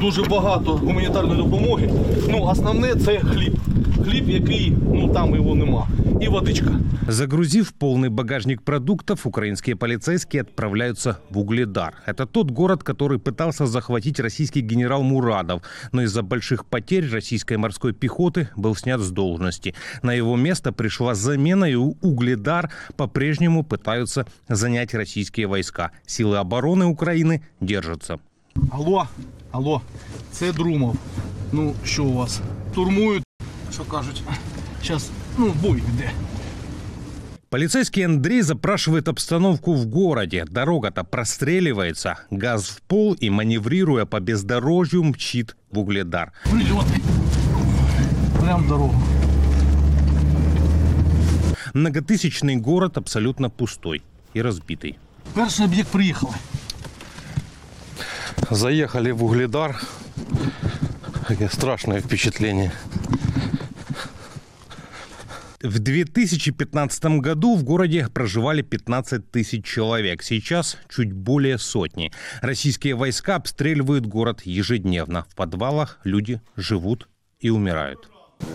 Дуже багато гуманітарної допомоги. Ну, основне це хліб. Хліб, який ну там його нема. І водичка. Загрузив полный багажник продуктов, украинские полицейские отправляются в Угледар. Это тот город, который пытался захватить российский генерал Мурадов, но из-за больших потерь российской морской пехоты был снят с должности. На его место пришла замена, и У- Угледар по-прежнему пытаются занять российские войска. Силы обороны Украины держатся. Алло, алло, це Друмов. Ну, що у вас? Турмують, що кажуть. Зараз, ну, бой йде. Полицейский Андрей запрашивает обстановку в городе. Дорога-то простреливается. Газ в пол и, маневрируя по бездорожью, мчит в Угледар. Прильоти. Прям дорогу. Многотысячный город абсолютно пустой и разбитый. Перший об'єкт приїхали. Заехали в Угледар. Страшное впечатление. В 2015 году в городе проживали 15 тысяч человек. Сейчас чуть более сотни. Российские войска обстреливают город ежедневно. В подвалах люди живут и умирают.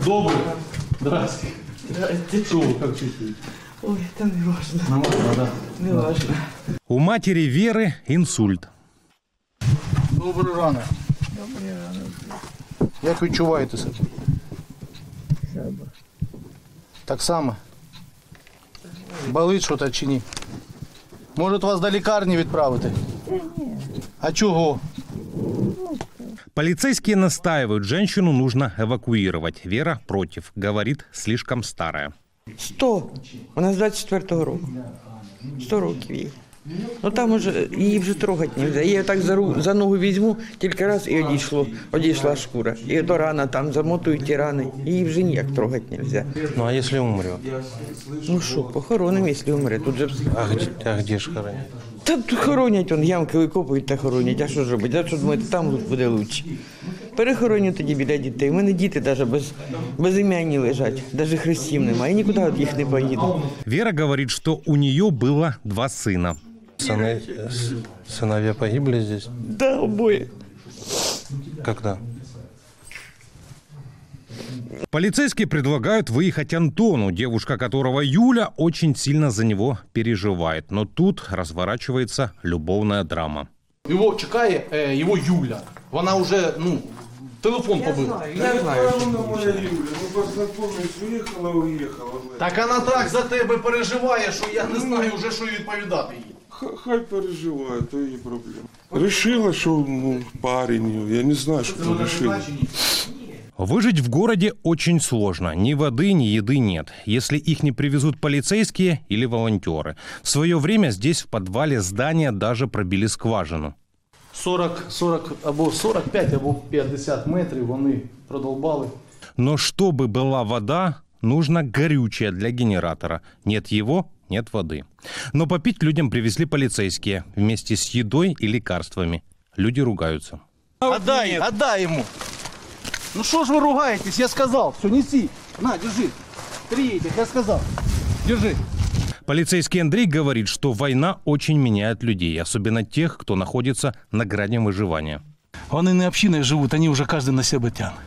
Добре. Здрасте. Здрасте. Що ви, як чувствуєте? Ой, это не важно. Нормально, да. Не важно. У матери Веры инсульт. Добрий ранок. Як відчуваєте себе? Так само. Болить щось чи ні? Може вас до лікарні відправити? А чого? Полицейские настаивают, женщину нужно эвакуировать. Вера против. Говорит, слишком старая. Сто. Вона з 24-го року. Сто років їй. Ну там уже її вже трогати не можна. Я її так за, ру- за ногу візьму, тільки раз і одійшло, одійшла шкура. І до рана там замотують ті рани. Її вже ніяк трогати не можна. Ну а если умрет? Ну що, похоронимо, якщо умре. Тут же А где, а где ж хоронить? та тут хоронять, он ямки викопують та хоронять. А що ж робити? А що думаєте, там буде краще. Перехороню тоді біля дітей. У мене діти навіть без, безім'яні лежать, навіть хрестів немає. І нікуди від їх не поїду. Вера говорит, что у нее было два сына. Сыны- с- сыновья погибли здесь? Да, обоє. Когда? Полицейские предлагают выехать Антону, девушка которого Юля очень сильно за него переживает. Но тут разворачивается любовная драма. Його чекає е, його Юля. Вона вже, ну, телефон побила. Я знаю. Вона моя Юля, ну познакомились, уїхала, уїхала. Так вона так за тебе переживає, що я не знаю вже, що їй відповідати їй. Х- Хай переживає, то її проблема. Решила, що ну, парень, я не знаю, що то решила. Выжить в городе очень сложно. Ни воды, ни еды нет. Если их не привезут полицейские или волонтеры. В свое время здесь в подвале здания даже пробили скважину. 40, 40 або 45, або 50 метрів вони продолбали. Но чтобы была вода, нужно горючее для генератора. Нет его, нет воды. Но попить людям привезли полицейские вместе с едой и лекарствами. Люди ругаются. Отдай, отдай ему. Ну что ж вы ругаетесь? Я сказал, все, неси. На, держи. Три этих, я сказал. Держи. Полицейский Андрей говорит, что война очень меняет людей, особенно тех, кто находится на грани выживания. Вони не общиною живуть, вони вже кожен на себе тягне.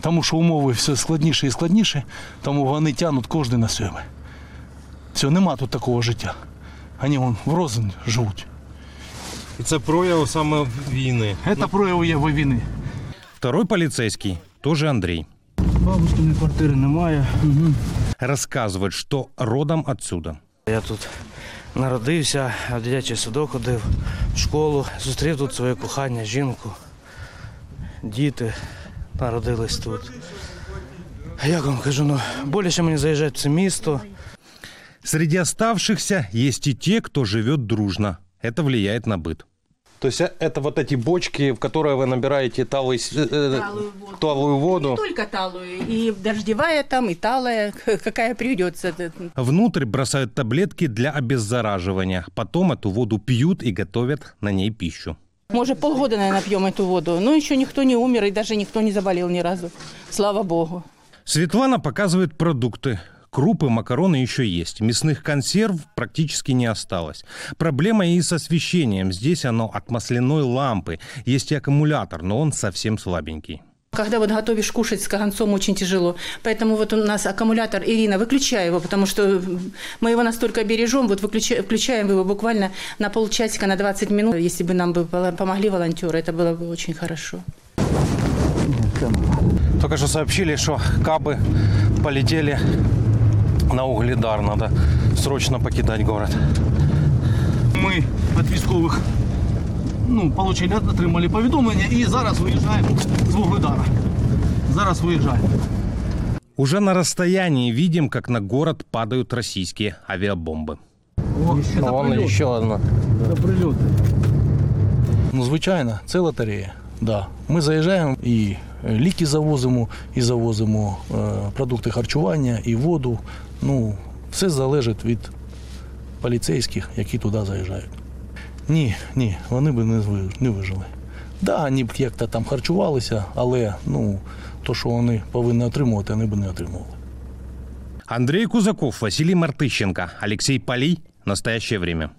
Тому що умови все складніше і складніше, тому вони тягнуть кожен на себе. Все, нема тут такого життя. Вони вон в розин живуть. І це прояв саме війни. Це прояв є війни. Второй полицейский, тоже Андрей, Бабушкиної квартири немає. рассказывает, что родом отсюда. Я тут народився, в дитячий садок ходив, в школу, зустрів тут своє кохання, жінку, діти народились тут. Як вам кажу, ну боляче мені заїжджати в це місто. Среди оставшихся есть и те, кто живет дружно. Это влияет на быт. То есть э, это вот эти бочки, в которые вы набираете талый, с- э, э, Талую воду. талую воду. Не только талую, и дождевая там, и талая, какая придется. Внутрь бросают таблетки для обеззараживания. Потом эту воду пьют и готовят на ней пищу. Мы уже полгода, наверное, пьем эту воду, но еще никто не умер, и даже никто не заболел ни разу. Слава Богу. Светлана показывает продукты. Крупы, макароны еще есть. Мясных консерв практически не осталось. Проблема и с освещением. Здесь оно от масляной лампы. Есть и аккумулятор, но он совсем слабенький. Когда вот готовишь кушать с каганцом, очень тяжело. Поэтому вот у нас аккумулятор, Ирина, выключай его, потому что мы его настолько бережем, вот выключаем, включаем его буквально на полчасика, на 20 минут. Если бы нам бы помогли волонтеры, это было бы очень хорошо. Только что сообщили, что кабы полетели на Угледар. Надо срочно покидать город. Ми від військових ну, получили, отримали повідомлення і зараз виїжджаємо з Вугледара. Зараз виїжджаємо. Уже на расстоянии видим, как на город падают российские авиабомбы. О, це Вон прильот. еще одна. Це прильоти. Ну, звичайно, це лотерея. Да. Ми заїжджаємо і е, Ліки завозимо, і завозимо е, продукти харчування, і воду. Ну, все залежить від поліцейських, які туди заїжджають. Ні, ні, вони б не, ви- не вижили. Да, вони б як-то там харчувалися, але ну, то, що вони повинні отримувати, вони б не отримували. Андрей Кузаков, Василий Мартыщенко, Алексей Полей. Настоящее время.